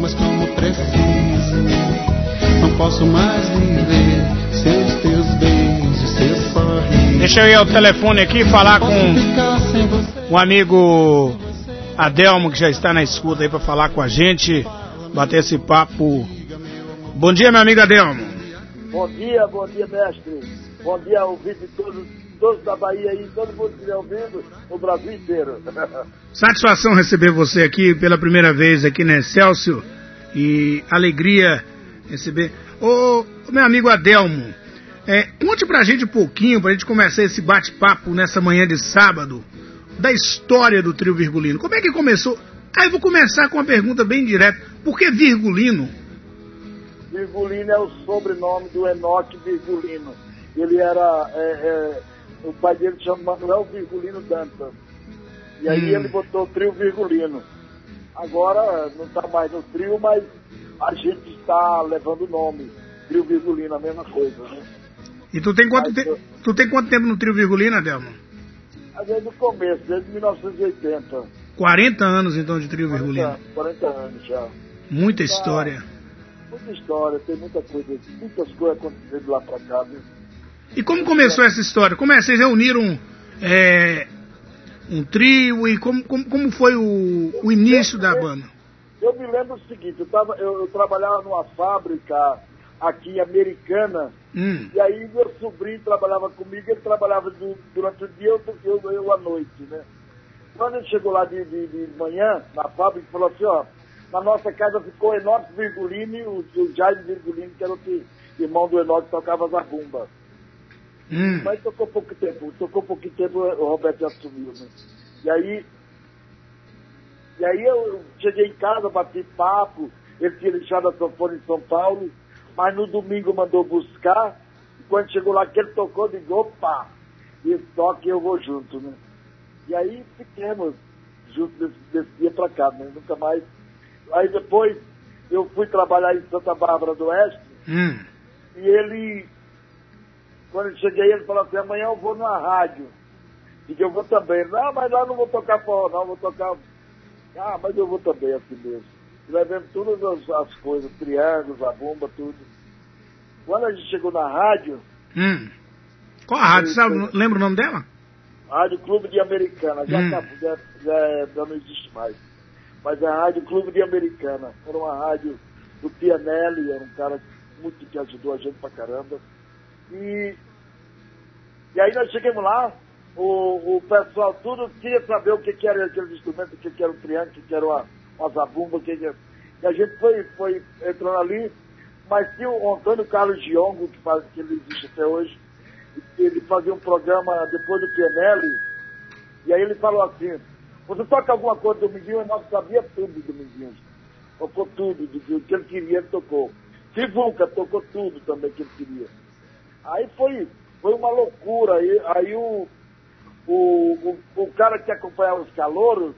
Mas como preciso, não posso mais viver seus teus beijos, seus sorrisos. Deixa eu ir ao telefone aqui falar com o amigo Adelmo, que já está na escuta aí para falar com a gente, bater esse papo. Bom dia, meu amigo Adelmo. Bom dia, bom dia, mestre. Bom dia, ouvinte de todos, todos da Bahia aí, todo mundo que estiver ouvindo, o Brasil inteiro. Satisfação receber você aqui pela primeira vez aqui na Excelsior e alegria receber. Ô, meu amigo Adelmo, é, conte pra gente um pouquinho, pra gente começar esse bate-papo nessa manhã de sábado, da história do trio Virgulino. Como é que começou? Ah, eu vou começar com uma pergunta bem direta. Por que Virgulino? Virgulino é o sobrenome do Enoque Virgulino. Ele era. É, é, o pai dele chama Manuel Virgulino Dantas. E aí Hum. ele botou o trio Virgulino. Agora não está mais no trio, mas a gente está levando o nome. Trio Virgulino, a mesma coisa, né? E tu tem quanto, Mas te- tu tem quanto tempo no trio Virgulino, Adelmo? Desde o começo, desde 1980. 40 anos então de trio 40, Virgulino. 40 anos já. Muita história. Muita história, tem muita coisa, muitas coisas acontecendo lá pra cá, viu? E como começou essa história? Como é? Vocês reuniram é, um trio e como, como, como foi o, o início da banda? Eu me lembro o seguinte, eu, tava, eu, eu trabalhava numa fábrica aqui americana, Hum, e aí meu sobrinho trabalhava comigo, ele trabalhava du- durante o dia, eu, eu, eu à noite, né? Quando ele chegou lá de, de, de manhã, na fábrica, falou assim, ó, na nossa casa ficou Enoque Virgulini o, o Jaime Virgulini, que era o que, irmão do Enoque, que tocava zabumba. Hum. Mas tocou pouco tempo, tocou pouquinho tempo, o Roberto já sumiu, né? E aí, e aí eu cheguei em casa, bati papo, ele tinha deixado a sanfona em São Paulo, mas no domingo mandou buscar, e quando chegou lá que ele tocou, eu digo, opa, e toque eu vou junto, né? E aí fiquemos juntos desse, desse dia pra cá, né? Nunca mais. Aí depois eu fui trabalhar em Santa Bárbara do Oeste, Hum. e ele, quando eu cheguei, ele falou assim, amanhã eu vou numa rádio. E eu vou também. Não, mas lá não vou tocar forró, não, vou tocar. Ah, mas eu vou também assim mesmo. E Levamos todas as, as coisas, triângulos, a bomba, tudo. Quando a gente chegou na rádio, Hum. Qual a rádio? Sabe, lembra o nome dela? Rádio Clube de Americana, já, Hum. acabou, já, já, já não existe mais. Mas é a Rádio Clube de Americana. Era uma rádio do Pianelli, era um cara muito que ajudou a gente pra caramba. E, e aí nós chegamos lá, o, o pessoal tudo queria saber o que, que era aqueles instrumentos, o que, que era o triângulo, o que, que era uma, uma zabumba, o que, que era. E a gente foi, foi entrando ali, mas tinha o Antônio Carlos Giongo, que, faz, que ele existe até hoje, ele fazia um programa depois do Pianelli, e aí ele falou assim, você toca alguma coisa do Dominguinho? Nós sabia tudo do Dominguinho. Tocou tudo, do que ele queria, ele tocou. Sivuca tocou tudo também que ele queria. Aí foi, foi uma loucura. Aí, aí o, o, o, o cara que acompanhava os calouros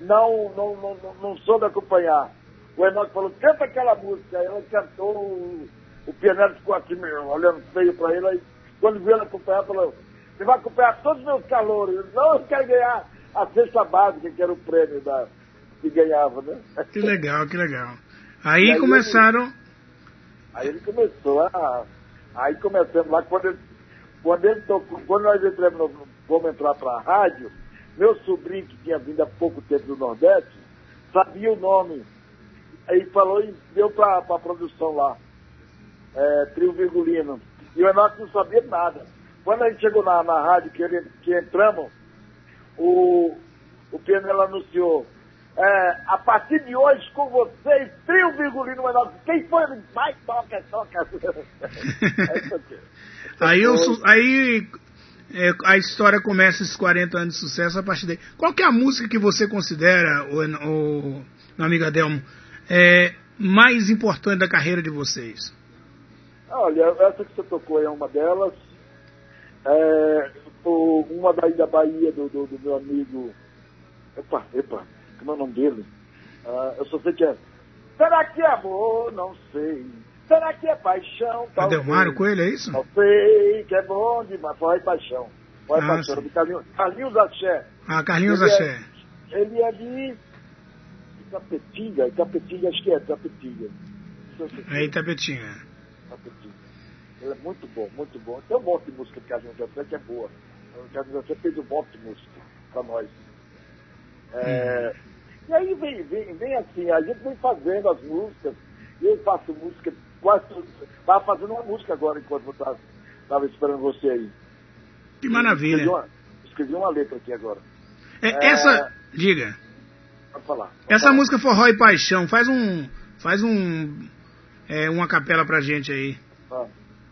não, não, não, não, soube acompanhar. O Enoque falou, canta aquela música. Aí ela cantou, o, o Pianelli ficou aqui olhando feio para ele. Aí, quando viu ele acompanhar, falou, você vai acompanhar todos os meus calouros. Eu não, eu quero ganhar a cesta básica, que era o prêmio da, que ganhava, né? Que legal, que legal. Aí aí começaram. Aí ele começou a. Aí começamos lá, quando ele, quando ele tocou, quando nós entramos no, vamos entrar para a rádio, meu sobrinho, que tinha vindo há pouco tempo do Nordeste, sabia o nome. Aí falou e deu para a produção lá. É, Trio Virgulino. E o Enoque não sabia nada. Quando a gente chegou na, na rádio que, ele, que entramos, o, o Pianelo anunciou. É, a partir de hoje, com vocês, Trio Virgulino Enoque. Quem foi? Ele vai, toca, toca. É. Aí, o aí é, a história começa esses 40 anos de sucesso a partir daí. Qual que é a música que você considera, o, o meu amigo Adelmo, é, mais importante da carreira de vocês? Olha, essa que você tocou é uma delas. É, o- uma daí da Bahia, do, do, do meu amigo. Epa, epa, como é o nome dele? Ah, eu só sei que é. Será que é amor? Não sei. Será que é paixão? Talvez. Adelmário Coelho, é isso? Não sei, que é bom demais. Forró e paixão. Forró e Ah, paixão. Do Carlinhos, Carlinhos Axé. Ah, Carlinhos Ele é- Axé. Ele é de. Itapetinga, Itapetinga, acho que é Itapetinga. É Itapetinga. Itapetinga. Ele é muito bom, muito bom. Tem um monte de música que a gente até que é boa. A gente até fez um monte de música para nós. É, E aí vem, vem, vem assim, a gente vem fazendo as músicas, eu faço música quase tudo. Estava fazendo uma música agora enquanto eu estava esperando você aí. Que maravilha. Escrevi uma, escrevi uma letra aqui agora. É, É. Essa, diga. Pode falar. pode Essa falar. música Forró e Paixão, faz um, faz um, é, uma capela pra gente aí. Ah,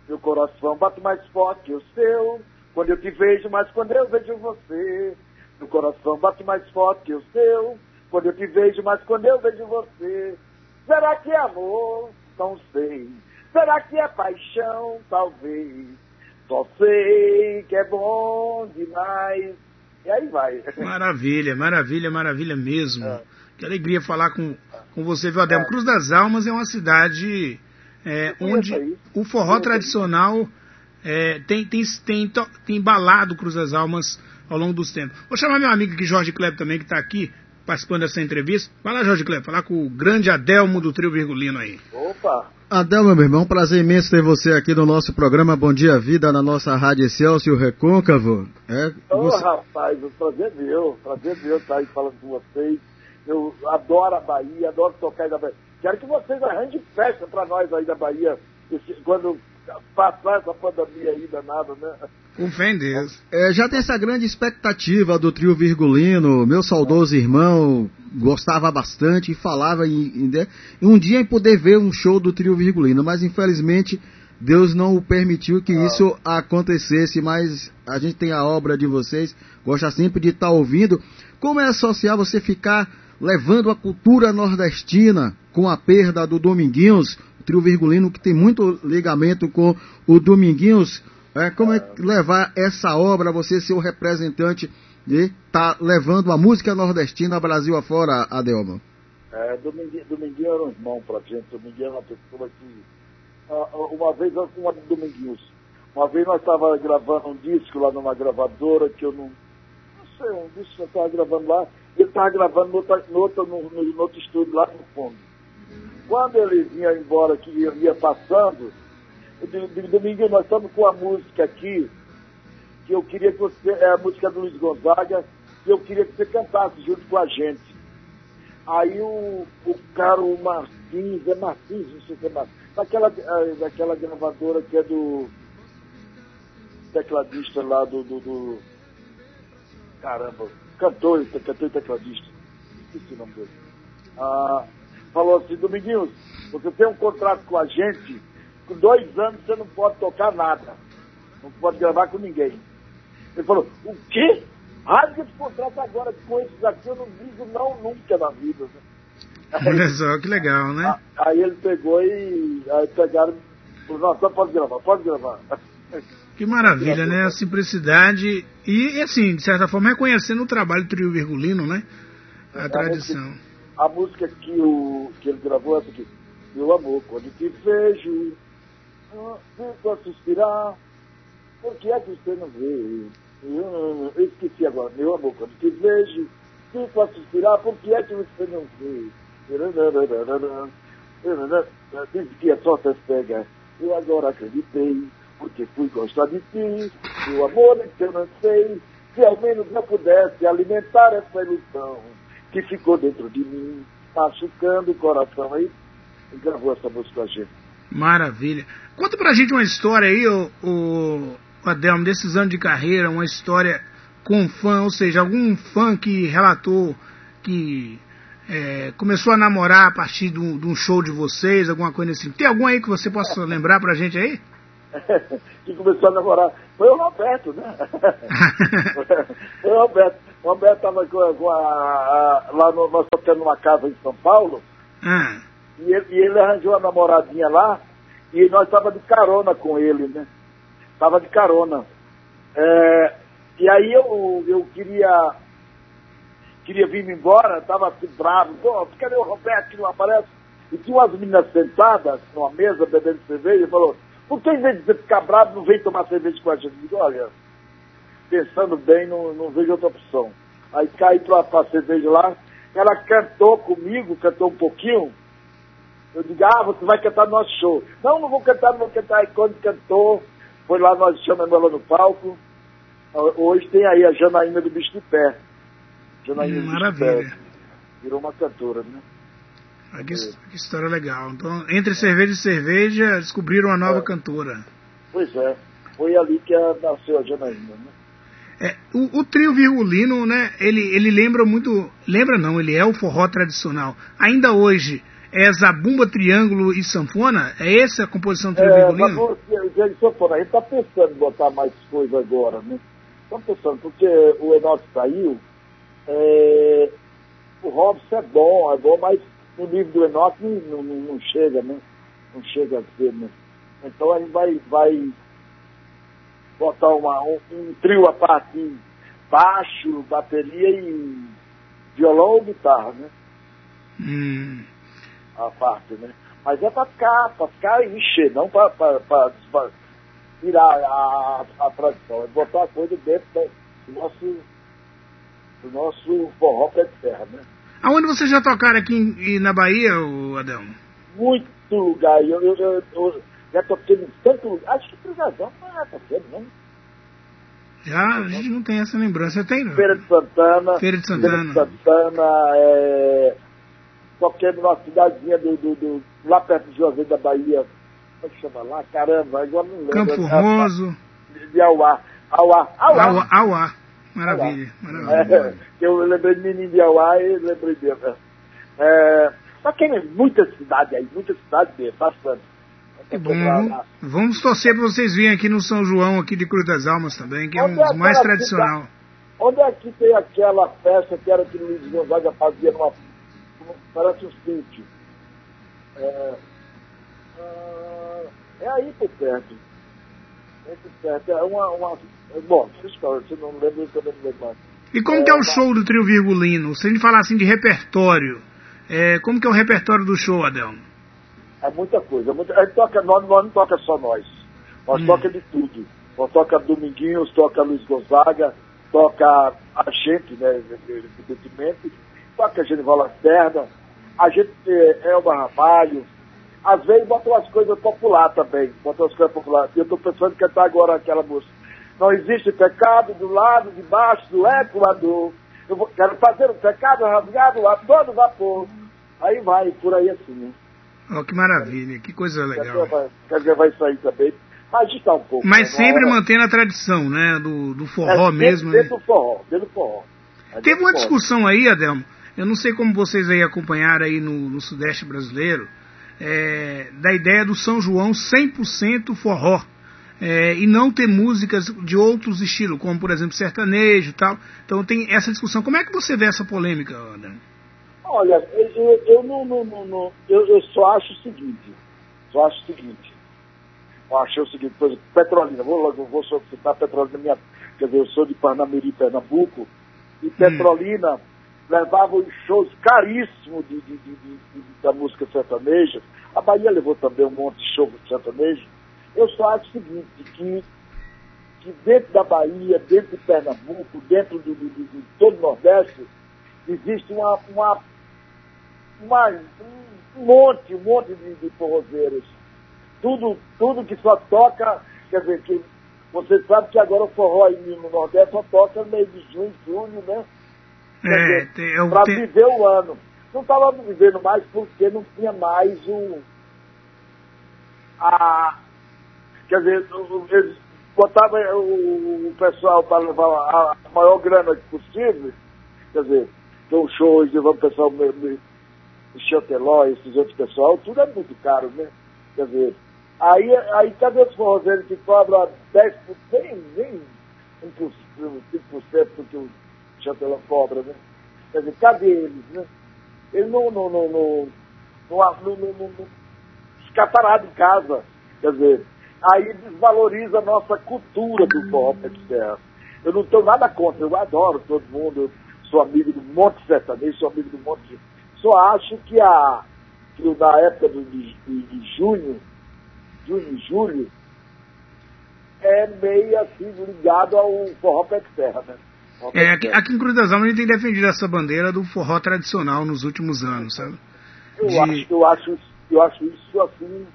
Meu coração bate mais forte que o seu, quando eu te vejo, mas quando eu vejo você. Meu coração bate mais forte que o seu, quando eu te vejo, mas quando eu vejo você. Será que é amor? Não sei. Será que é paixão? Talvez. Só sei que é bom demais. E aí vai. Maravilha, maravilha, maravilha mesmo. É. Que alegria falar com, com você, viu, Adelmo? É. Cruz das Almas é uma cidade é, conheço onde o forró aí. tradicional é, tem, tem, tem, tem embalado Cruz das Almas ao longo dos tempos. Vou chamar meu amigo aqui, Jorge Kleber, também, que está aqui participando dessa entrevista. Vai lá, Jorge Kleber, falar com o grande Adelmo do Trio Virgulino aí. Opa! Adelmo, meu irmão, prazer imenso ter você aqui no nosso programa Bom Dia Vida, na nossa Rádio Excelsior Recôncavo. É, Ô, você- rapaz, o prazer é meu, prazer é meu estar aí falando com vocês. Eu adoro a Bahia, adoro tocar aí da Bahia. Quero que vocês arranjem festa para nós aí da Bahia, quando passar essa pandemia aí danada, né? Com fé em Deus. é, já tem essa grande expectativa do trio Virgulino, meu saudoso irmão gostava bastante e falava em, em, um dia em poder ver um show do trio Virgulino, mas infelizmente Deus não permitiu que isso acontecesse, mas a gente tem a obra de vocês, gosta sempre de estar ouvindo. Como é social você ficar levando a cultura nordestina com a perda do Dominguinhos, o trio Virgulino que tem muito ligamento com o Dominguinhos, é, como é levar essa obra, você ser o representante de estar levando a música nordestina Brasil afora, Adelmo? É, Dominguinho, Dominguinho era um irmão pra gente, Dominguinho era uma pessoa que. ah, ah, uma vez, uma Dominguinhos, uma vez nós estávamos gravando um disco lá numa gravadora que eu não. Não sei, um disco que eu estava gravando lá, ele estava gravando no, outro, no, no- no outro estúdio lá no fundo. Quando ele vinha embora, que ia, ia passando, Dominguinho, nós estamos com a música aqui, que eu queria que você. É a música do Luiz Gonzaga, que eu queria que você cantasse junto com a gente. Aí o, o cara, o Martins, é Martins, não sei se é Martins, daquela, eh, daquela gravadora que é do tecladista lá do, do, do- caramba, cantor, cantor e tecladista, esqueci o nome dele. Ah, falou assim, Dominguinhos, você tem um contrato com a gente, com dois anos você não pode tocar nada, não pode gravar com ninguém. Ele falou, o quê? Rasga esse contrato agora com esses aqui, eu não digo não nunca na vida. Olha só, que legal, né? A- Aí ele pegou e aí pegaram e falou, não, pode gravar, pode gravar. Que maravilha, né? A simplicidade e, assim, de certa forma, reconhecendo o trabalho do trio virgulino, né? A tradição. A música que, o, que ele gravou é essa aqui. Meu amor, quando te vejo, ah, fico a suspirar, por que é que você não vê? Eu, eu esqueci agora. Meu amor, quando te vejo, fico a suspirar, por que é que você não vê? Diz que a sorte pega, eu agora acreditei, porque fui gostar de ti, meu amor é que eu não sei, se ao menos eu pudesse alimentar essa ilusão que ficou dentro de mim, machucando o coração. Aí ele gravou essa música com a gente. Maravilha. Conta pra gente uma história aí, o, o Adelmo, desses anos de carreira, uma história com fã, ou seja, algum fã que relatou que é, começou a namorar a partir de um, de um show de vocês, alguma coisa assim. Tem algum aí que você possa lembrar pra gente aí? que começou a namorar. Foi o Roberto, né? Foi o Roberto. O Roberto estava lá no, nós tocando numa casa em São Paulo, Ah, e ele, e ele arranjou uma namoradinha lá, e nós tava de carona com ele, né? Tava de carona. É, e aí eu, eu queria queria vir embora, tava assim, bravo, pô, cadê o Roberto que não aparece? E tinha umas meninas sentadas numa mesa bebendo cerveja e falou, por que vez de ficar bravo, não vem tomar cerveja com a gente? Eu digo, olha, pensando bem, não, não vejo outra opção. Aí caí pra, pra cerveja lá, ela cantou comigo, cantou um pouquinho. Eu digo, ah, você vai cantar no nosso show. Não, não vou cantar, não vou cantar. E quando cantou, foi lá, nós chamamos ela no palco. Hoje tem aí a Janaína do Bicho de Pé. Janaína hum, maravilha. Virou uma cantora, né? Ah, que, que, história legal. Então, entre cerveja e cerveja, descobriram uma nova é. cantora. Pois é. Foi ali que a, nasceu a Janaína, né? É, o, o, trio virgulino, né, ele, ele lembra muito, lembra não, ele é o forró tradicional. Ainda hoje, é zabumba, triângulo e sanfona? É essa a composição do trio é, virgulino? Mas, sanfona, a gente está pensando em botar mais coisa agora, né? Estamos pensando, porque o Enoch saiu, é, o Robson é bom, é bom, mas no livro do Enoch não, não, não chega, né? Não chega a ser, né? Então a gente vai, vai botar uma, um, um trio a parte baixo, bateria e violão ou guitarra, né? Hum. A parte, né? Mas é para ficar, para ficar e encher, não para tirar a, a, a tradição, é botar a coisa dentro do nosso, do nosso forró pé de terra, né? Aonde vocês já tocaram aqui em, na Bahia, Adão? Muito lugar. Eu, eu, eu, eu já toquei em tanto lugar. Acho que Trujazão não é toquei, não. Já, a gente não tem essa lembrança. Tem, não? Feira de Santana. Feira de Santana. Feira de Santana, é... Toquei numa cidadezinha do, do, do, lá perto de Juazeiro da Bahia. Como é que chama lá? Caramba, agora não lembro. Campo Formoso. De Auá. Auá. Auá. Auá. Auá. Maravilha, maravilha. É, eu lembrei de menino de Auá e lembrei dele. É, só que tem muita cidade aí, muita cidade mesmo, bastante. Que bom. Vamos torcer para vocês virem aqui no São João, aqui de Cruz das Almas também, que é um dos mais tradicional. Onde é que tem aquela festa que era que o Luiz Gonzaga fazia numa, parece um sítio? É, ah, é aí por perto. É por perto. É uma, uma Bom, você não lembra, eu também não lembro mais. E como é, que é o show do trio Virgulino? Se a gente falar assim de repertório, é, como que é o repertório do show, Adel? É muita coisa. É muita, a gente toca, nós, nós não toca só nós. Nós hum. toca de tudo. Nós toca Dominguinhos, toca Luiz Gonzaga, toca a gente, né, evidentemente, toca Genival Lacerda, a gente é Elba Ramalho, às vezes bota umas coisas populares também, bota umas coisas populares. Eu estou pensando em cantar agora aquela música. Não existe pecado do lado de baixo do equador. Eu vou, quero fazer o pecado rasgado a todo vapor. Aí vai, por aí assim, né? Oh, que maravilha, que coisa legal. Quer dizer, vai sair também. Agitar um pouco. Mas né? sempre hora... mantendo a tradição, né? Do, do forró é, mesmo. Dentro, né? do forró, dentro do forró. É Teve uma discussão aí, Adelmo, eu não sei como vocês aí acompanharam aí no, no Sudeste brasileiro, é, da ideia do São João 100% forró. É, e não ter músicas de outros estilos, como por exemplo sertanejo e tal. Então tem essa discussão. Como é que você vê essa polêmica, Adelmo? Olha, eu, eu não, não, não, não eu, eu, só acho o seguinte, só acho o seguinte, eu achei o seguinte, por exemplo, Petrolina, vou, vou citar Petrolina, minha, quer dizer, eu sou de Parnamirim, Pernambuco, e hum. Petrolina hum. Levava os shows caríssimos de, de, de, da música sertaneja, a Bahia levou também um monte de show sertanejo, eu só acho o seguinte, que, que dentro da Bahia, dentro de Pernambuco, dentro de, de todo o Nordeste, existe uma, uma uma, um monte, um monte de, de forrozeiros. Tudo, tudo que só toca, quer dizer, que você sabe que agora o forró aí no Nordeste só toca no mês de junho, julho, né? É, para viver o ano. Não estava vivendo mais porque não tinha mais o. A, quer dizer, eles botavam o, pessoal para levar a, maior grana possível. Quer dizer, tem um show hoje, o pessoal o Chanteló, esses outros pessoal, tudo é muito caro, né? Quer dizer, aí, aí cadê os forrozeiros que cobram 10%, nem, nem 1%, 5% do que já pela cobra, né? Quer dizer, cadê eles, né? Eles não, não, não, não, não, não, não, escaparado em casa, quer dizer, aí desvaloriza a nossa cultura do forró terra. Eu não tenho nada contra, eu adoro todo mundo, eu sou amigo do monte sertanejo, sou amigo do monte... Só acho que, a, que na época do, de, de junho, junho e julho, é meio assim ligado ao forró pé de terra, né? É, aqui, aqui em Cruz das Almas a gente tem defendido essa bandeira do forró tradicional nos últimos anos, sabe? Eu, de- acho, eu, acho, isso- eu acho isso, assim,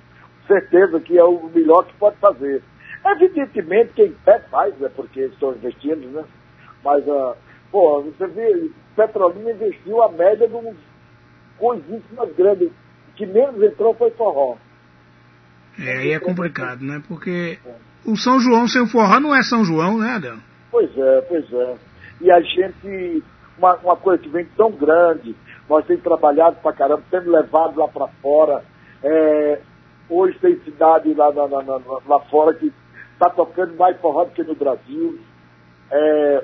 certeza que é o melhor que pode fazer. Evidentemente, quem pé faz, né? Porque estão investindo, né? Mas, ah, pô, você vê, Petrolina investiu a média de uns coisíssimas grandes. O que menos entrou foi forró. É, aí é complicado, né? Porque o São João sem o forró não é São João, né, Adel? Pois é, pois é. E a gente, uma, uma coisa que vem tão grande, nós temos trabalhado pra caramba, temos levado lá pra fora. É, hoje tem cidade lá, na- lá fora que está tocando mais forró do que no Brasil. É,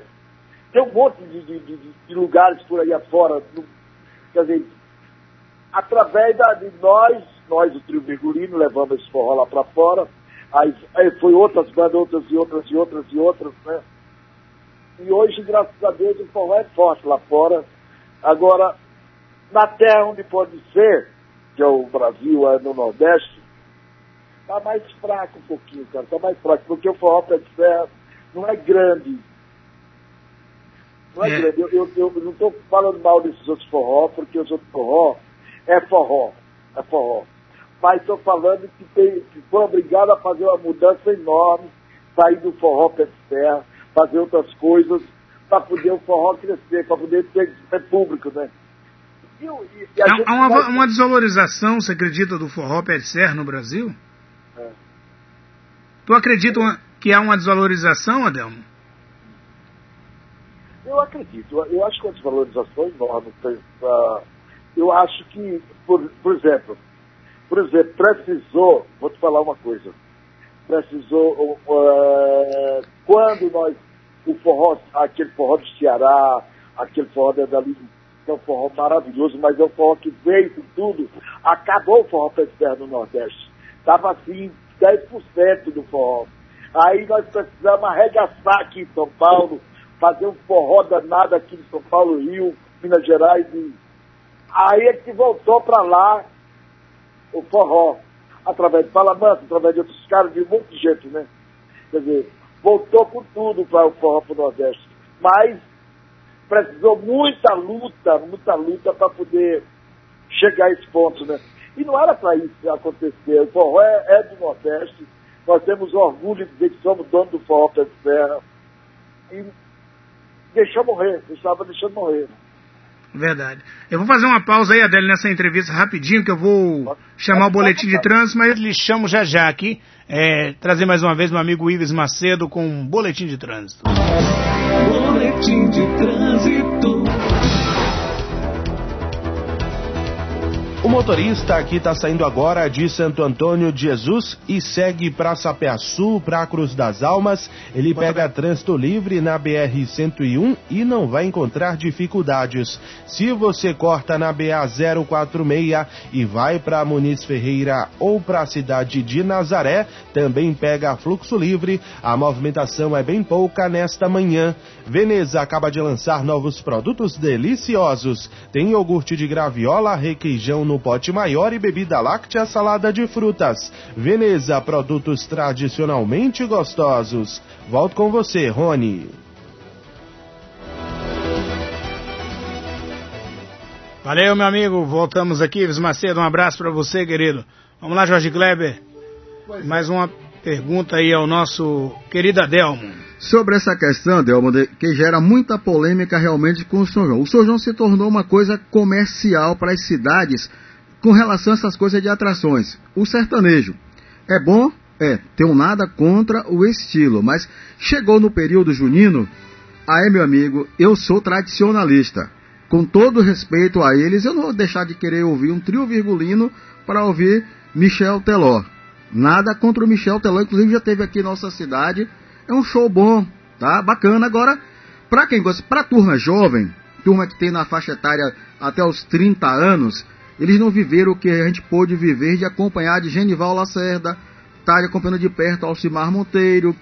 tem um monte de, de- de- de lugares por aí afora. no- quer dizer, através da, de nós, nós, o Trio Virgulino, levamos esse forró lá para fora. Aí, aí foi outras bandas, outras e outras e outras e outras, né? E hoje, graças a Deus, o forró é forte lá fora. Agora, na terra onde pode ser, que é o Brasil, é no Nordeste, tá mais fraco um pouquinho, cara. Tá mais fraco, porque o forró pé de ferro não é grande. Não é, É. grande. Eu, eu, eu não estou falando mal desses outros forró, porque os outros forró é forró. É forró. Mas estou falando que, tem, que foi obrigado a fazer uma mudança enorme, sair do forró pé de ferro, fazer outras coisas, para poder o forró crescer, para poder ter, ter público, né? E, e- e Há, uma, vai- uma desvalorização, você acredita, do forró serra no Brasil? É. Tu acredita que há uma desvalorização, Adelmo? Eu acredito, eu- acho que uma desvalorização enorme. Eu acho que, por, por exemplo, por exemplo, precisou, vou te falar uma coisa, precisou, uh, quando nós, o forró, aquele forró do Ceará, aquele forró da- dali, que é um forró maravilhoso, mas é um forró que veio com tudo, acabou o forró terra no Nordeste. Estava assim, 10% do forró. Aí nós precisamos arregaçar aqui em São Paulo, fazer um forró danado aqui em São Paulo, Rio, Minas Gerais. E... Aí é que voltou para lá o forró, através de Palamanta, através de outros caras, de um monte de gente, né? Quer dizer, voltou com tudo para o forró para o Nordeste. Mas precisou muita luta, muita luta para poder chegar a esse ponto, né? E não era para isso acontecer. O forró é, é do Nordeste. Nós temos orgulho de dizer que somos donos do forró pé de ferro. E deixou morrer, estava deixando morrer. Verdade. Eu vou fazer uma pausa aí, Adélio, nessa entrevista rapidinho, que eu vou chamar o boletim de trânsito, mas lhe chamo já já aqui. é, trazer mais uma vez meu amigo Ives Macedo com um boletim de trânsito. Boletim de trânsito. Motorista aqui está saindo agora de Santo Antônio de Jesus e segue para Sapé-Sul, para Cruz das Almas. Ele pega trânsito livre na BR-101 e não vai encontrar dificuldades. Se você corta na BA-046 e vai para Muniz Ferreira ou para a cidade de Nazaré, também pega fluxo livre. A movimentação é bem pouca nesta manhã. Veneza acaba de lançar novos produtos deliciosos. Tem iogurte de graviola, requeijão no pote maior e bebida láctea salada de frutas. Veneza, produtos tradicionalmente gostosos. Volto com você, Rony. Valeu, meu amigo. Voltamos aqui. Ives Macedo, um abraço para você, querido. Vamos lá, Jorge Kleber. Mais uma pergunta aí ao nosso querido Adelmo. Sobre essa questão, Delmo, de- que gera muita polêmica realmente com o São João. O São João se tornou uma coisa comercial para as cidades com relação a essas coisas de atrações. O sertanejo é bom? É, tenho nada contra o estilo, mas chegou no período junino, aí meu amigo, eu sou tradicionalista. Com todo respeito a eles, eu não vou deixar de querer ouvir um trio virgulino para ouvir Michel Teló. Nada contra o Michel Teló, inclusive já teve aqui em nossa cidade. É um show bom, tá? Bacana. Agora, pra quem gosta, pra turma jovem, turma que tem na faixa etária até os 30 anos, eles não viveram o que a gente pôde viver de acompanhar de Genival Lacerda, tá acompanhando de perto Alcimar Monteiro,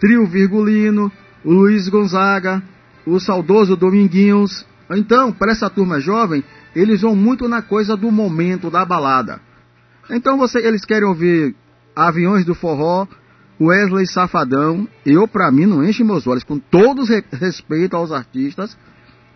Trio Virgulino, o Luiz Gonzaga, o saudoso Dominguinhos. Então, para essa turma jovem, eles vão muito na coisa do momento da balada. Então você, eles querem ouvir Aviões do Forró, Wesley Safadão, eu para mim não enche meus olhos, com todo respeito aos artistas,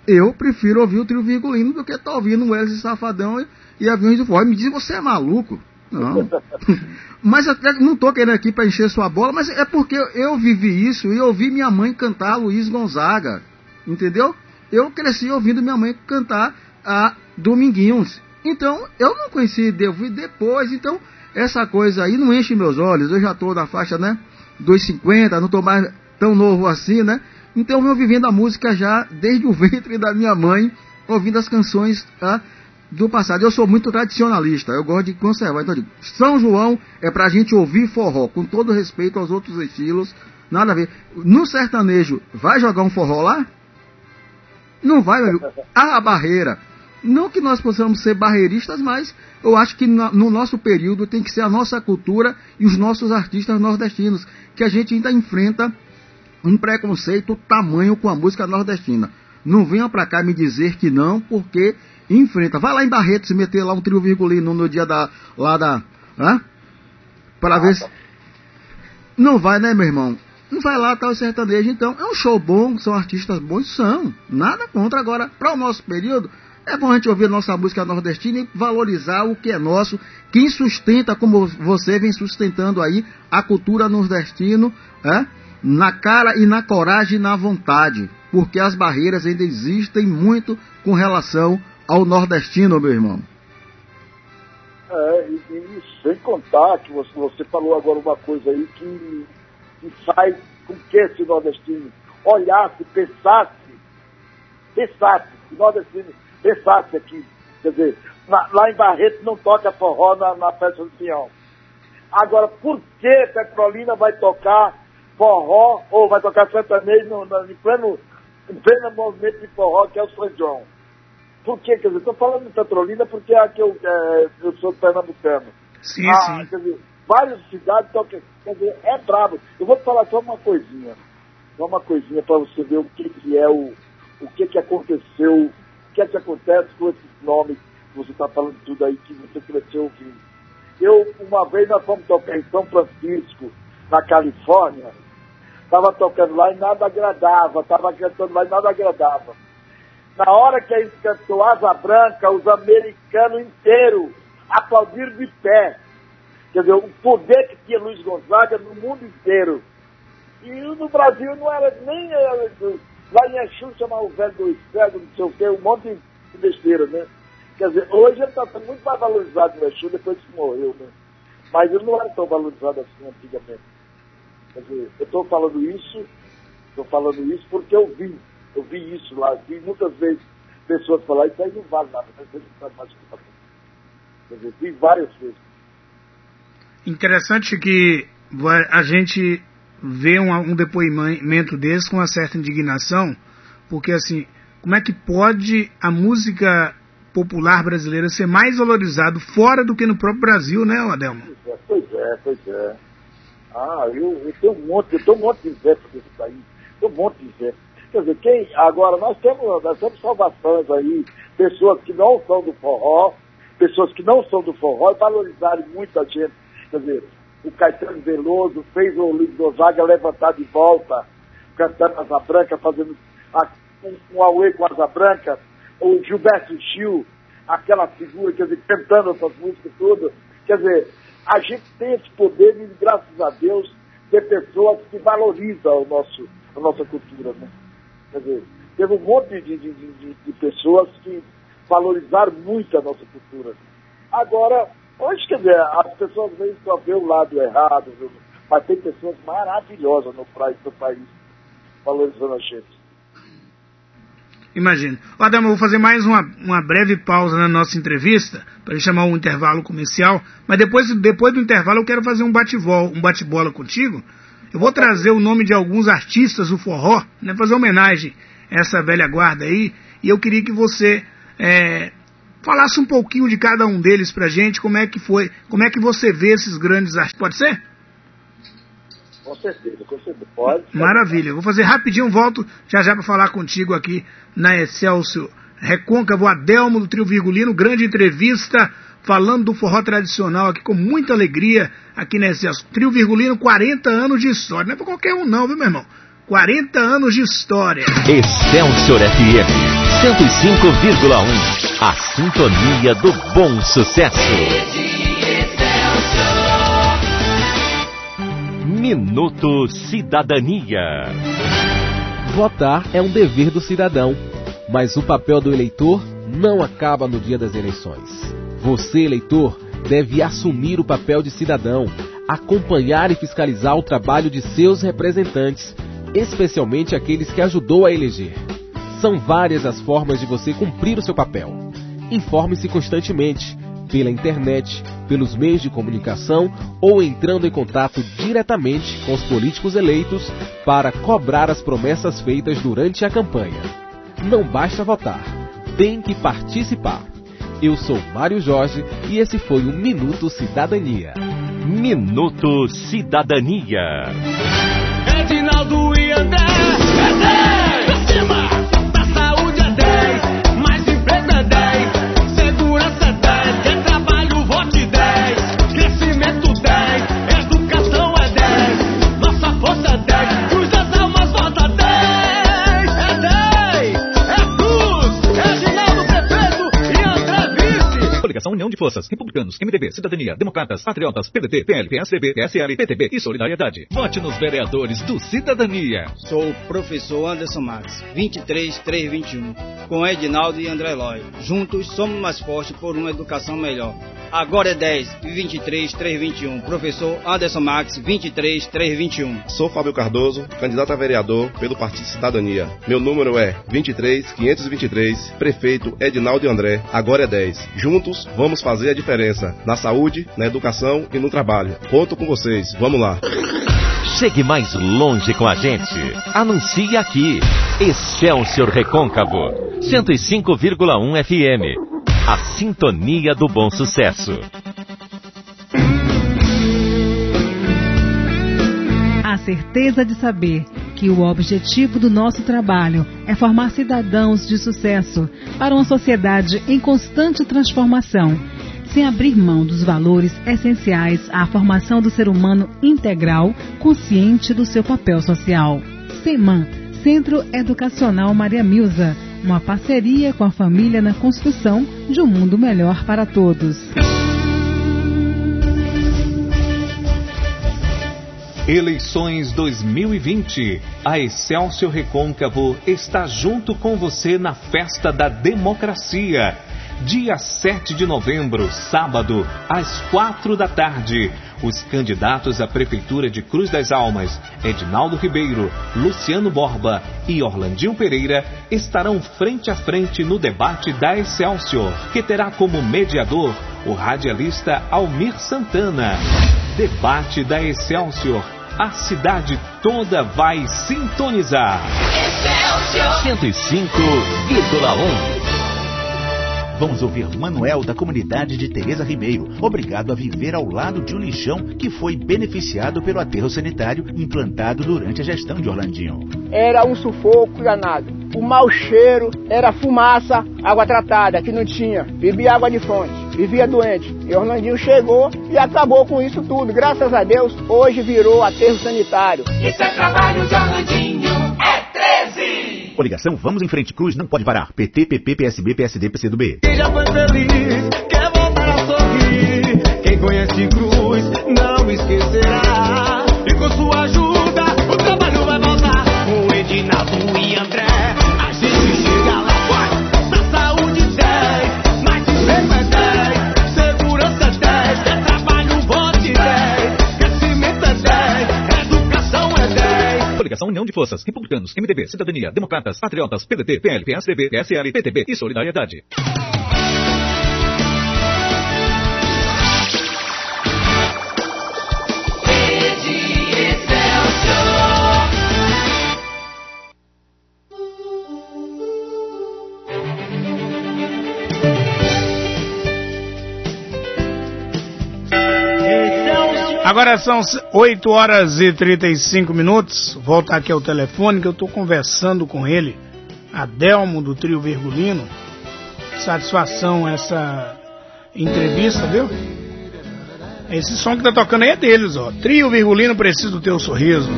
eu prefiro ouvir o trio virgulino do que estar tá ouvindo Wesley Safadão e, e Aviões do Forró. Me diz, você é maluco? Não. mas eu não estou querendo aqui para encher sua bola, mas é porque eu vivi isso e ouvi minha mãe cantar Luiz Gonzaga. Entendeu? Eu cresci ouvindo minha mãe cantar a Dominguinhos. Então, eu não conheci, devo depois. Então, essa coisa aí não enche meus olhos. Eu já estou na faixa, né? Dos 50, não estou mais tão novo assim, né? Então, eu venho vivendo a música já desde o ventre da minha mãe, ouvindo as canções tá? do passado. Eu sou muito tradicionalista, eu gosto de conservar. Então, eu digo, São João é pra gente ouvir forró, com todo respeito aos outros estilos, nada a ver. No sertanejo, vai jogar um forró lá? Não vai, meu amigo. Há a barreira. Não que nós possamos ser barreiristas, mas eu acho que no nosso período tem que ser a nossa cultura e os nossos artistas nordestinos, que a gente ainda enfrenta um preconceito tamanho com a música nordestina. Não venham para cá me dizer que não, porque enfrenta. Vai lá em Barreto se meter lá um trio virgulino no dia da. lá da. Hã? Para ver se. Não vai, né, meu irmão? Não vai lá, tá o sertanejo. Então, é um show bom, são artistas bons, são. Nada contra. Agora, para o nosso período, é bom a gente ouvir nossa música nordestina e valorizar o que é nosso. Quem sustenta, como você vem sustentando aí, a cultura nordestina, é? Na cara e na coragem e na vontade. Porque as barreiras ainda existem muito com relação ao nordestino, meu irmão. É, e, e sem contar que você, você falou agora uma coisa aí que, que faz com que esse nordestino olhasse, pensasse, pensasse, o nordestino pensasse aqui. Quer dizer, na, lá em Barreto não toca forró na, na festa do Pinhão. Agora, por que Petrolina vai tocar forró ou vai tocar sertanejo no, no, em, pleno, em pleno movimento de forró que é o São João? Por quê? Quer dizer, estou falando de Petrolina porque é que eu, é, eu sou pernambucano. Sim, ah, sim. Quer dizer, várias cidades tocam. Quer dizer, é brabo. Eu vou te falar só uma coisinha. Só uma coisinha para você ver o que, que é o, o que, que aconteceu o que é que acontece com esses nomes que você está falando tudo aí, que você cresceu ouvindo. Eu, uma vez nós fomos tocar em São Francisco, na Califórnia, estava tocando lá e nada agradava, estava cantando lá e nada agradava. Na hora que a gente cantou Asa Branca, os americanos inteiros aplaudiram de pé. Quer dizer, o poder que tinha Luiz Gonzaga no mundo inteiro. E no Brasil não era nem Lá em Exu chamava o velho do cego, não sei o quê, um monte de besteira, né? Quer dizer, hoje ele está muito mais valorizado no Exu depois que morreu, né? Mas ele não era tão valorizado assim antigamente. Quer dizer, eu estou falando isso, estou falando isso porque eu vi, eu vi isso lá, vi muitas vezes pessoas falar, isso aí não vale nada, mas não faz mais que tá Quer dizer, vi várias vezes. Interessante que a gente ver um, um depoimento desse com uma certa indignação, porque assim, como é que pode a música popular brasileira ser mais valorizada fora do que no próprio Brasil, né, Adelmo? Pois é, pois é. Ah, eu, eu tenho um monte, eu tenho um monte de exemplos desse país, tenho um monte de exemplos. Quer dizer, quem, agora nós temos, nós temos salvações aí, pessoas que não são do forró, pessoas que não são do forró e valorizarem muito a gente. Quer dizer, o Caetano Veloso fez o Luiz Gonzaga levantar de volta, cantando Asa Branca, fazendo a, um, um com Asa Branca, o Gilberto Gil, aquela figura, quer dizer, cantando essas músicas todas. Quer dizer, a gente tem esse poder e, graças a Deus, ter pessoas que valorizam o nosso, a nossa cultura. Né? Quer dizer, teve um monte de, de, de, de pessoas que valorizaram muito a nossa cultura. Agora, Hoje, quer dizer, as pessoas vêm só ver o lado errado, mas tem pessoas maravilhosas no no país valorizando a gente. Imagina. Adamo, eu vou fazer mais uma, uma breve pausa na nossa entrevista, para chamar um intervalo comercial, mas depois, depois do intervalo eu quero fazer um bate-bola um bate contigo. Eu vou trazer o nome de alguns artistas do forró, né, fazer homenagem a essa velha guarda aí, e eu queria que você é, falasse um pouquinho de cada um deles pra gente, como é que foi, como é que você vê esses grandes artistas. Pode ser? Com certeza, com certeza. Pode. Maravilha. Vou fazer rapidinho, volto já já para falar contigo aqui na Excelsior Recôncavo Adelmo do Trio Virgulino, grande entrevista falando do forró tradicional aqui com muita alegria, aqui nesse Trio Virgulino, 40 anos de história. Não é pra qualquer um não, viu, meu irmão? 40 anos de história. Excelsior FM 105,1. A sintonia do bom sucesso. Minuto Cidadania. Votar é um dever do cidadão, mas o papel do eleitor não acaba no dia das eleições. Você, eleitor, deve assumir o papel de cidadão, acompanhar e fiscalizar o trabalho de seus representantes, especialmente aqueles que ajudou a eleger. São várias as formas de você cumprir o seu papel. Informe-se constantemente pela internet, pelos meios de comunicação ou entrando em contato diretamente com os políticos eleitos para cobrar as promessas feitas durante a campanha. Não basta votar, tem que participar. Eu sou Mário Jorge e esse foi o Minuto Cidadania. Minuto Cidadania. Edinaldo e André, é Forças, Republicanos, MDB, Cidadania, Democratas, Patriotas, PDT, PL, PSDB, PSL, PTB e Solidariedade. Vote nos vereadores do Cidadania. Sou o professor Anderson Max, 23321, com Edinaldo e André Lói. Juntos somos mais fortes por uma educação melhor. Agora é 10 e 23 321. Professor Anderson Max, 23 321. Sou Fábio Cardoso, candidato a vereador pelo Partido Cidadania. Meu número é 23 523, prefeito Edinaldo e André. Agora é 10. Juntos vamos fazer a diferença na saúde, na educação e no trabalho. Conto com vocês. Vamos lá. Chegue mais longe com a gente. Anuncie aqui. Excelsior Recôncavo 105,1 FM. A sintonia do bom sucesso. A certeza de saber que o objetivo do nosso trabalho é formar cidadãos de sucesso para uma sociedade em constante transformação, sem abrir mão dos valores essenciais à formação do ser humano integral, consciente do seu papel social. CEMAN, Centro Educacional Maria Milza, uma parceria com a família na construção de um mundo melhor para todos. Eleições 2020. A Excelsior Recôncavo está junto com você na festa da democracia. Dia 7 de novembro, sábado, às quatro da tarde. Os candidatos à Prefeitura de Cruz das Almas, Edinaldo Ribeiro, Luciano Borba e Orlandinho Pereira, estarão frente a frente no debate da Excelsior, que terá como mediador o radialista Almir Santana. Debate da Excelsior. A cidade toda vai sintonizar. Excelsior 105,1 Vamos ouvir Manuel da comunidade de Teresa Ribeiro, obrigado a viver ao lado de um lixão que foi beneficiado pelo aterro sanitário implantado durante a gestão de Orlandinho. Era um sufoco danado. O mau cheiro era fumaça, água tratada, que não tinha. Bebia água de fonte, vivia doente. E Orlandinho chegou e acabou com isso tudo. Graças a Deus, hoje virou aterro sanitário. Isso é trabalho de Orlandinho, 13! Coligação Vamos em Frente Cruz não pode parar. PT, PP, PSB, PSD, PCdoB. Quem já foi feliz, quer voltar a sorrir. Quem conhece Cruz não esquecerá. União de Forças, Republicanos, MDB, Cidadania, Democratas, Patriotas, PDT, PL, PSDB, PSL, PTB e Solidariedade. Agora são 8 horas e 35 minutos. Volta aqui ao telefone que eu estou conversando com ele, Adelmo do Trio Virgulino. Satisfação essa entrevista, viu? Esse som que tá tocando aí é deles, ó. Trio Virgulino Preciso do Teu Sorriso.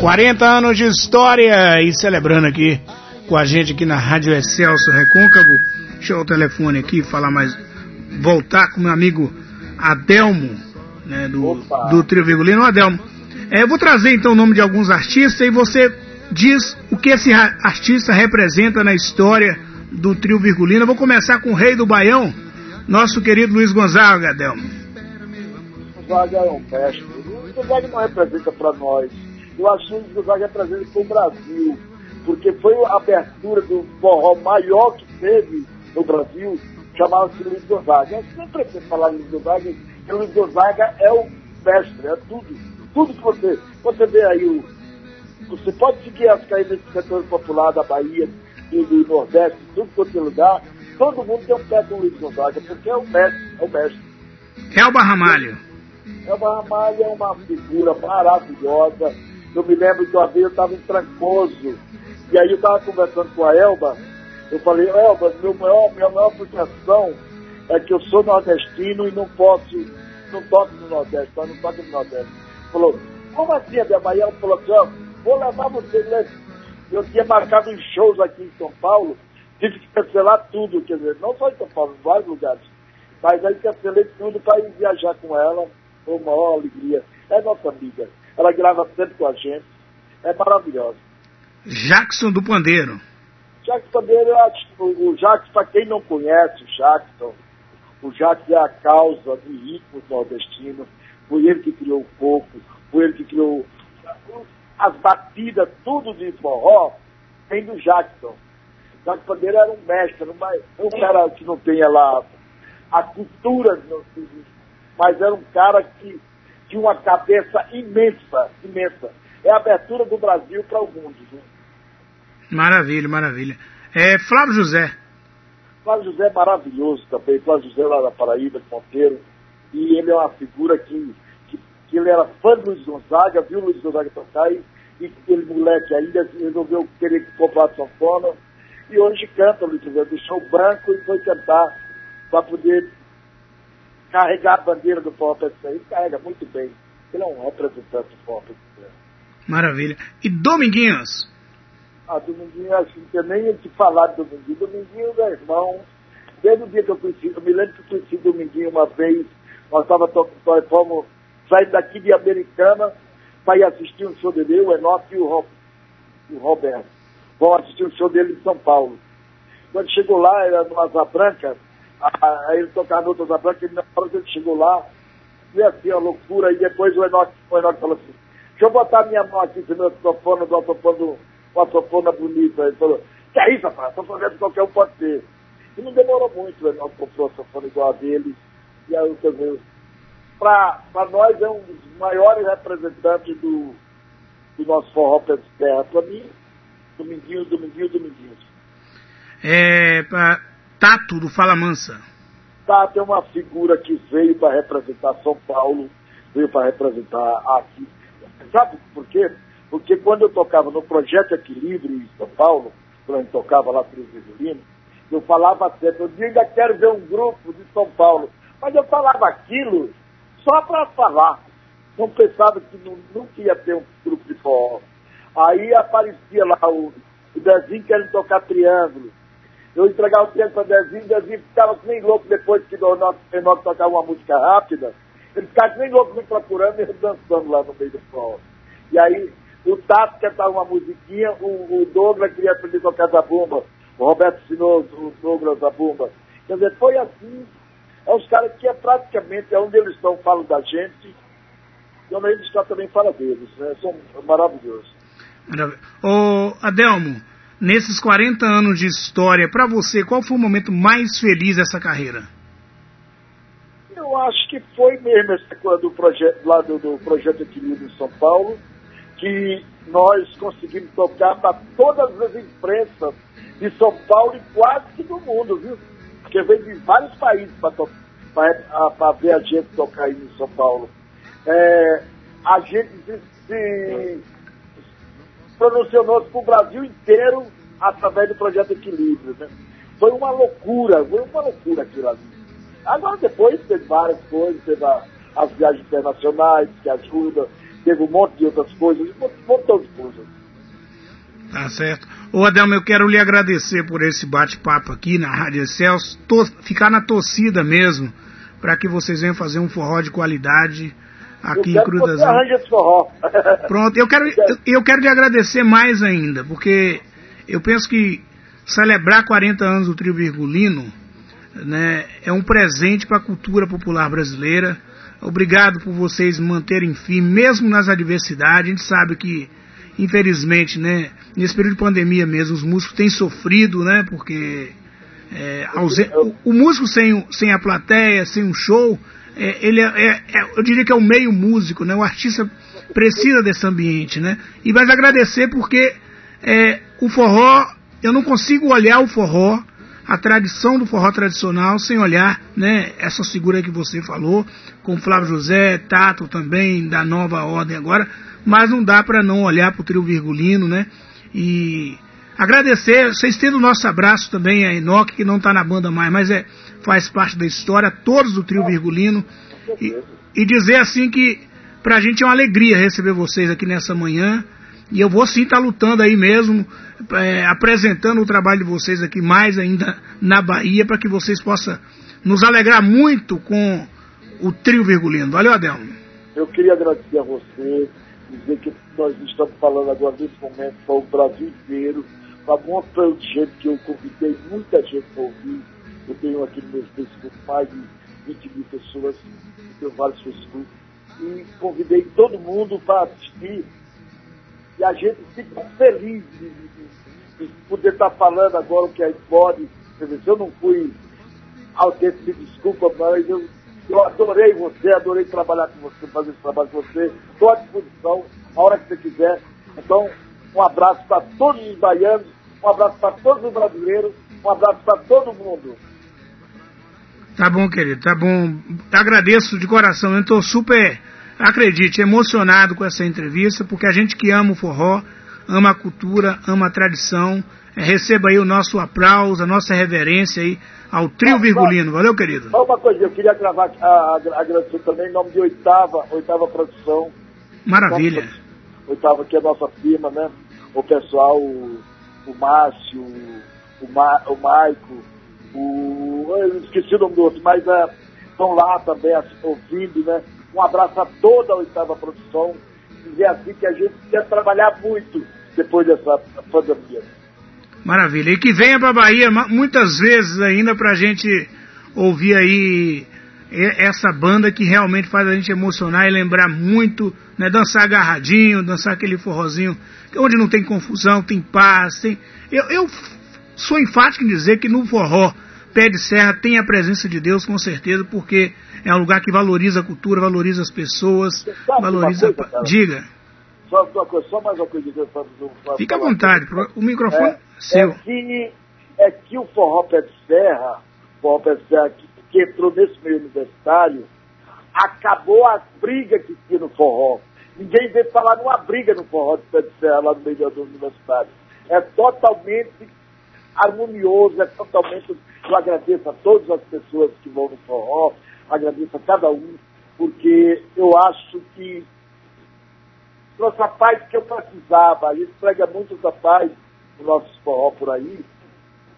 Quarenta anos de história e celebrando aqui com a gente aqui na Rádio Excelso Recôncavo. Deixa eu o telefone aqui falar mais. Voltar com meu amigo Adelmo, né, do, do Trio Virgulino. Adelmo, é, eu vou trazer então o nome de alguns artistas e você diz o que esse artista representa na história do Trio Virgulino. Eu vou começar com o rei do Baião, nosso querido Luiz Gonzaga, Adelmo. Gonzaga é um mestre. O Gonzaga não representa para nós. Eu acho que o Gonzaga representa para o Brasil, porque foi a abertura do forró maior que teve no Brasil, chamava-se Luiz Gonzaga. Eu sempre preciso falar Luiz Gonzaga, o Luiz Gonzaga é o mestre, é tudo. Tudo que você. Você vê aí o. Você pode seguir as caídas do setor popular da Bahia e do Nordeste, tudo quanto é lugar. Todo mundo tem um pé com o Luiz Gonzaga, porque é o mestre, é o mestre. Elba Ramalho. Elba Ramalho é uma figura maravilhosa. Eu me lembro que uma vez eu estava em Trancoso, e aí eu estava conversando com a Elba. Eu falei, Elba, meu maior, minha maior frustração é que eu sou nordestino e não posso, não toco no Nordeste, tá? não toco no Nordeste. Falou, como assim? Aí ela falou assim, ó, vou levar você. né? Eu tinha marcado uns shows aqui em São Paulo, tive que cancelar tudo, quer dizer, não só em São Paulo, em vários lugares. Mas aí cancelei tudo para ir viajar com ela. Foi uma maior alegria. É nossa amiga. Ela grava sempre com a gente. É maravilhosa. Jackson do Pandeiro. Jackson que o Jackson, para quem não conhece o Jackson, o Jackson é a causa do ritmo nordestino. Foi ele que criou o coco, foi ele que criou as batidas, tudo de forró, vem do Jackson. Jackson Pandeiro era um mestre, um cara que não tenha lá a cultura, mas era um cara que tinha uma cabeça imensa, imensa. É a abertura do Brasil para o mundo. Viu? Maravilha, maravilha. É, Flávio José. Flávio José é maravilhoso também, Flávio José lá da Paraíba, de Monteiro, e ele é uma figura que, que, que ele era fã do Luiz Gonzaga, viu o Luiz Gonzaga tocar e, e ele moleque ainda resolveu querer comprar sanfona e hoje canta o Luiz Gonzaga, deixou branco e foi cantar para poder carregar a bandeira do forró. Ele carrega muito bem, ele é um representante do forró. Maravilha. E Dominguinhos. Ah, Dominguinho, acho que não nem que falar de Dominguinho. Dominguinho é irmão. Desde o dia que eu conheci, eu me lembro que eu conheci Dominguinho uma vez, nós estávamos fomos saindo daqui de Americana para ir assistir um show dele, o Enoque e o, Ro, o Roberto. Vamos assistir um show dele em São Paulo. Quando chegou lá, era no Asa Branca, a- aí ele tocava no outro Asa Branca, e na hora que ele chegou lá, e assim, a loucura, e depois o Enoque, o Enoque falou assim, deixa eu botar minha mão aqui no autofone, do autofone, uma autofona bonita. Ele falou, que é isso, rapaz? Estou fazendo qualquer um pode ter. E não demorou muito, o Enoque comprou a autofone igual a dele, e aí, quer dizer, para nós é um dos maiores representantes do, do nosso forró pé de terra. Para mim, Dominguinho, Dominguinho, Dominguinho. É, pra Tato do Fala Mansa. Tá, tem uma figura que veio para representar São Paulo, veio para representar aqui. Sabe por quê? Porque quando eu tocava no Projeto Equilíbrio em São Paulo, quando eu tocava lá para o Virgulino, eu falava sempre, eu ainda quero ver um grupo de São Paulo. Mas eu falava aquilo só para falar. Não pensava que não, nunca ia ter um grupo de forró. Aí aparecia lá o, o Dezinho querendo tocar triângulo. Eu entregava o triângulo para Dezinho, o Dezinho ficava que nem louco depois que o Enoque Enoque tocava uma música rápida. Ele ficava que nem louco me procurando e dançando lá no meio do forró. E aí o Tato cantava uma musiquinha, o, o Douglas queria aprender a tocar zabumba, o Roberto ensinou o Douglas zabumba. Quer dizer, foi assim. É os caras que é praticamente, é onde eles estão, falam da gente, e onde eles estão também fala deles. Né? São maravilhosos. Ô, Adelmo, nesses 40 anos de história, pra você, qual foi o momento mais feliz dessa carreira? Eu acho que foi mesmo essa coisa do projeto, lá do, do Projeto Equilíbrio em São Paulo, que nós conseguimos tocar para todas as imprensas de São Paulo e quase que do mundo, viu? Porque veio de vários países para ver a gente tocar aí em São Paulo. É, a gente se, se pronunciou para o Brasil inteiro através do projeto Equilíbrio. Né? Foi uma loucura, foi uma loucura aquilo ali. Agora depois teve várias coisas, teve a, as viagens internacionais que ajudam, teve um monte de outras coisas, um montão de coisas. Tá certo. Ô Adelmo, eu quero lhe agradecer por esse bate-papo aqui na Rádio Excelso, ficar na torcida mesmo, para que vocês venham fazer um forró de qualidade aqui em Cruz das forró. Pronto, eu quero, eu, eu quero lhe agradecer mais ainda, porque eu penso que celebrar 40 anos do trio virgulino né, é um presente para a cultura popular brasileira. Obrigado por vocês manterem firme, mesmo nas adversidades. A gente sabe que, infelizmente, né, nesse período de pandemia mesmo, os músicos têm sofrido, né, porque é, o, o músico sem, sem a plateia, sem um show, é, ele é, é- é- eu diria que é o meio músico, né? O artista precisa desse ambiente, né? E vai agradecer porque é, o forró, eu não consigo olhar o forró, a tradição do forró tradicional, sem olhar, né? Essa figura que você falou, com Flávio José, Tato também, da nova ordem agora, mas não dá para não olhar para o trio virgulino, né? E agradecer, vocês tendo o nosso abraço também a Enoque, que não está na banda mais, mas é, faz parte da história, todos do trio virgulino. E, e dizer assim que pra gente é uma alegria receber vocês aqui nessa manhã. E eu vou sim estar lutando aí mesmo, é, apresentando o trabalho de vocês aqui mais ainda na Bahia, para que vocês possam nos alegrar muito com o trio virgulino. Valeu, Adelmo. Eu queria agradecer a você, dizer que nós estamos falando agora nesse momento para o Brasil inteiro, para um montão de gente que eu convidei, muita gente para ouvir. Eu tenho aqui no meu Facebook mais de 20 mil pessoas, eu tenho vários Facebook. E convidei todo mundo para assistir. E a gente fica feliz de, de- de poder estar falando agora o que a gente pode. Se eu não fui alguém me desculpa, mas eu, eu adorei você, adorei trabalhar com você, fazer esse trabalho com você. Estou à disposição, a hora que você quiser. Então, um abraço para todos os baianos, um abraço para todos os brasileiros, um abraço para todo mundo. Tá bom, querido, tá bom. Agradeço de coração. Eu estou super, acredite, emocionado com essa entrevista, porque a gente que ama o forró, ama a cultura, ama a tradição, eh, receba aí o nosso aplauso, a nossa reverência aí ao trio virgulino. Valeu, querido? Só uma coisa, eu queria gravar, a, a, agradecer também em nome de Oitava, Oitava Produção. Maravilha. Oitava, que é a nossa firma, né? O pessoal, o, o Márcio, o, Ma, o Maico, o. Eu esqueci o nome do outro, mas é, estão lá também assim, ouvindo, né? Um abraço a toda a Oitava Produção. Dizer assim que a gente quer trabalhar muito depois dessa pandemia. Maravilha. E que venha para Bahia ma- muitas vezes ainda para a gente ouvir aí e- essa banda que realmente faz a gente emocionar e lembrar muito, né? Dançar agarradinho, dançar aquele forrozinho, onde não tem confusão, tem paz, tem... Eu, eu sou enfático em dizer que no forró Pé de Serra tem a presença de Deus, com certeza, porque é um lugar que valoriza a cultura, valoriza as pessoas, valoriza... coisa, cara? Diga, Só, só mais uma coisa que eu falo do fica à vontade, o microfone é, seu. É que, é que o forró pé de serra, forró pé de serra que, que entrou nesse meio universitário, acabou a briga que tinha no forró. Ninguém vê falar numa briga no forró de pé de serra lá no meio do universitário. É totalmente harmonioso, é totalmente. Eu agradeço a todas as pessoas que vão no forró, agradeço a cada um, porque eu acho que trouxe a paz que eu precisava. A gente prega muito essa paz no nosso forró por aí.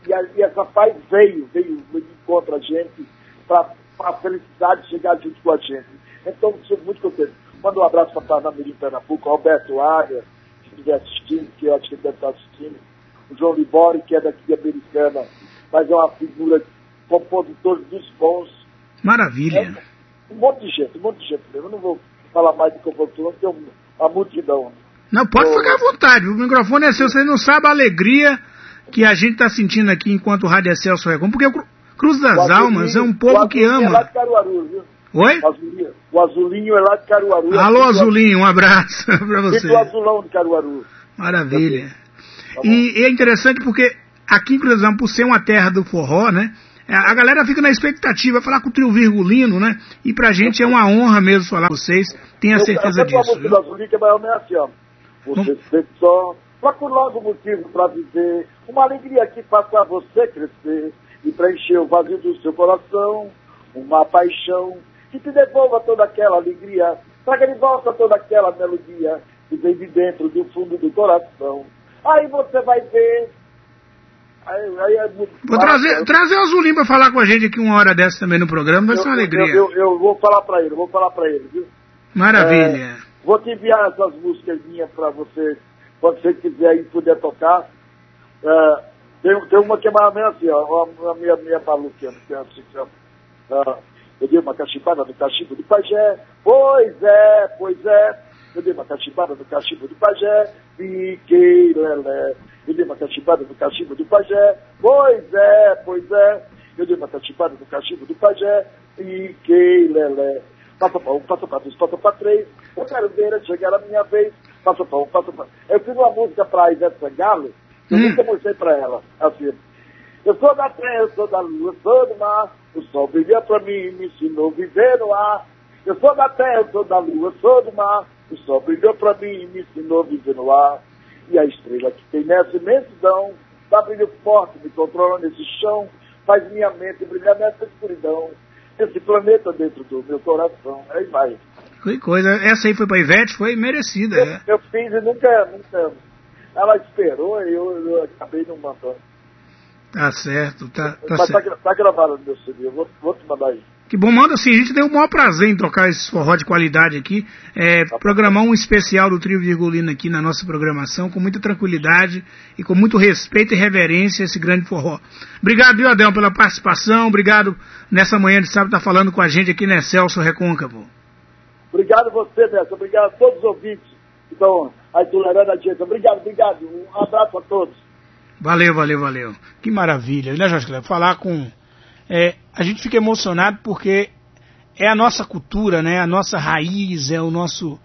E, a- e essa paz veio, veio, veio de encontro a gente para a felicidade chegar junto com a gente. Então, sou muito contente. Manda um abraço para Parnamirim, Pernambuco, Roberto Águia, que estiver assistindo, que eu acho que deve estar assistindo. O João Libori, que é daqui de Americana, mas é uma figura, compositor dos bons. Maravilha. Um monte de gente, um monte de gente mesmo. Eu não vou falar mais de compositor, porque tem uma multidão. Não, pode ficar à vontade. O microfone é seu. Você não sabe a alegria que a gente está sentindo aqui enquanto o Rádio Excelso Recom. Porque o Cru- Cruz das O Azulinho- Almas é um o povo que Azulinho É lá ama. de Caruaru, viu? Oi? O Azulinho, o Azulinho é lá de Caruaru. Alô, Azulinho, um abraço para você. do Azulão de Caruaru. Maravilha. E, e é interessante porque aqui das Almas, por ser uma terra do forró, né? A galera fica na expectativa, falar com o trio virgulino, né? E pra gente é uma honra mesmo falar com vocês. Tenha Eu- certeza eu uma disso. viu? Azulinho que é mais ou menos assim, ó. Você sempre só Procure logo motivo para viver, uma alegria que faça você crescer e preencher o vazio do seu coração, uma paixão que te devolva toda aquela alegria, traga de volta toda aquela melodia que vem de dentro do fundo do coração. Aí você vai ver. Aí, aí é muito Vou fácil. trazer, trazer o Azulim pra falar com a gente aqui uma hora dessa também no programa, vai ser uma Eu- alegria. Eu, eu- eu vou falar para ele, vou falar para ele, viu? Maravilha. É, vou te enviar essas músicas minhas para você, quando você quiser aí puder tocar. É, tem, tem uma que é mais ou menos assim, ó, a, minha, minha maluquinha, que é assim, que é, ah, eu dei uma cachimbada no cachimbo do pajé, pois é, pois é. Eu dei uma cachimbada no cachimbo do pajé, fiquei lelé. Eu dei uma cachimbada no cachimbo do pajé, pois é, pois é. Eu dei uma cachimbada no cachimbo do pajé, fiquei lelé. Passa para um, passa para dois, passa para três. Eu quero ver chegar a minha vez. Passa para um, passa para... Eu fiz uma música para Ivete Sangalo, que eu nunca mostrei para ela. Assim, eu sou da terra, eu sou da lua, eu sou do mar. O sol brilha pra mim, me ensinou a viver no ar. Eu sou da terra, eu sou da lua, eu sou do mar. O sol brilhou pra mim, me ensinou a viver no ar. E a estrela que tem nessa imensidão, dá brilho forte, me controla nesse chão, faz minha mente brilhar nessa escuridão. Esse planeta dentro do meu coração. Aí vai. Que coisa. Essa aí foi pra Ivete, foi merecida. é. Eu fiz e nunca, nunca. Ela esperou e eu, eu acabei não mandando. Tá certo, tá, tá Mas tá, certo. gra- tá gravado no meu CD, eu vou, vou te mandar aí. Que bom, manda assim, a gente tem o maior prazer em tocar esse forró de qualidade aqui. É, programar um especial do Trio Virgulino aqui na nossa programação, com muita tranquilidade e com muito respeito e reverência a esse grande forró. Obrigado, viu, Adel, pela participação. Obrigado nessa manhã de sábado estar falando com a gente aqui na Celso Recôncavo. Obrigado a você, Nelson. Obrigado a todos os ouvintes que estão aí tolerando a gente. Obrigado, obrigado. Um abraço a todos. Valeu, valeu, valeu. Que maravilha, né, Jorge Cleber? Falar com. É, a gente fica emocionado porque é a nossa cultura, né? A nossa raiz, é o nosso.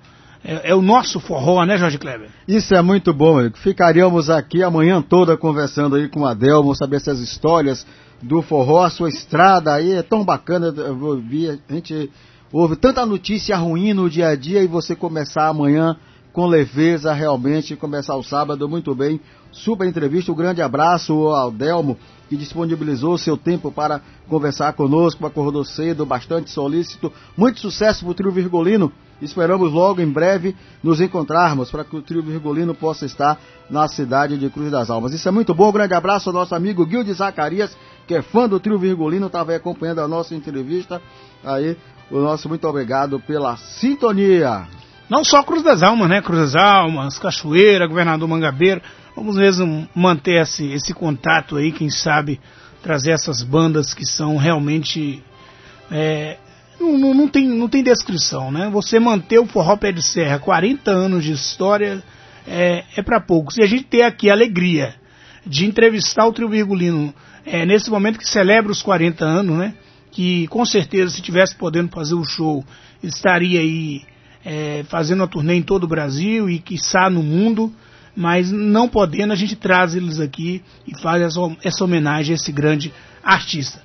É, é o nosso forró, né, Jorge Kleber? Isso é muito bom. Ficaríamos aqui a manhã toda conversando aí com o Adelmo, saber essas histórias do forró, a sua estrada aí, é tão bacana eu vou ouvir, a gente ouve tanta notícia ruim no dia a dia e você começar amanhã com leveza realmente, começar o sábado muito bem. Super entrevista, um grande abraço ao Delmo, que disponibilizou seu tempo para conversar conosco, acordou cedo, bastante solícito. Muito sucesso para o Trio Virgolino. Esperamos logo em breve nos encontrarmos para que o Trio Virgolino possa estar na cidade de Cruz das Almas. Isso é muito bom. Um grande abraço ao nosso amigo Guilherme Zacarias, que é fã do Trio Virgolino, estava aí acompanhando a nossa entrevista. Aí, o nosso muito obrigado pela sintonia. Não só Cruz das Almas, né? Cruz das Almas, Cachoeira, Governador Mangabeira. Vamos mesmo manter esse, esse contato aí, quem sabe trazer essas bandas que são realmente. é, não, não, não tem, não tem descrição, né? Você manter o Forró Pé de Serra, 40 anos de história, é, é para poucos. E a gente ter aqui a alegria de entrevistar o Trio Virgulino é, nesse momento que celebra os 40 anos, né? Que com certeza, se tivesse podendo fazer o show, estaria aí é, fazendo a turnê em todo o Brasil e quiçá no mundo, mas não podendo, a gente traz eles aqui e faz essa, homenagem a esse grande artista.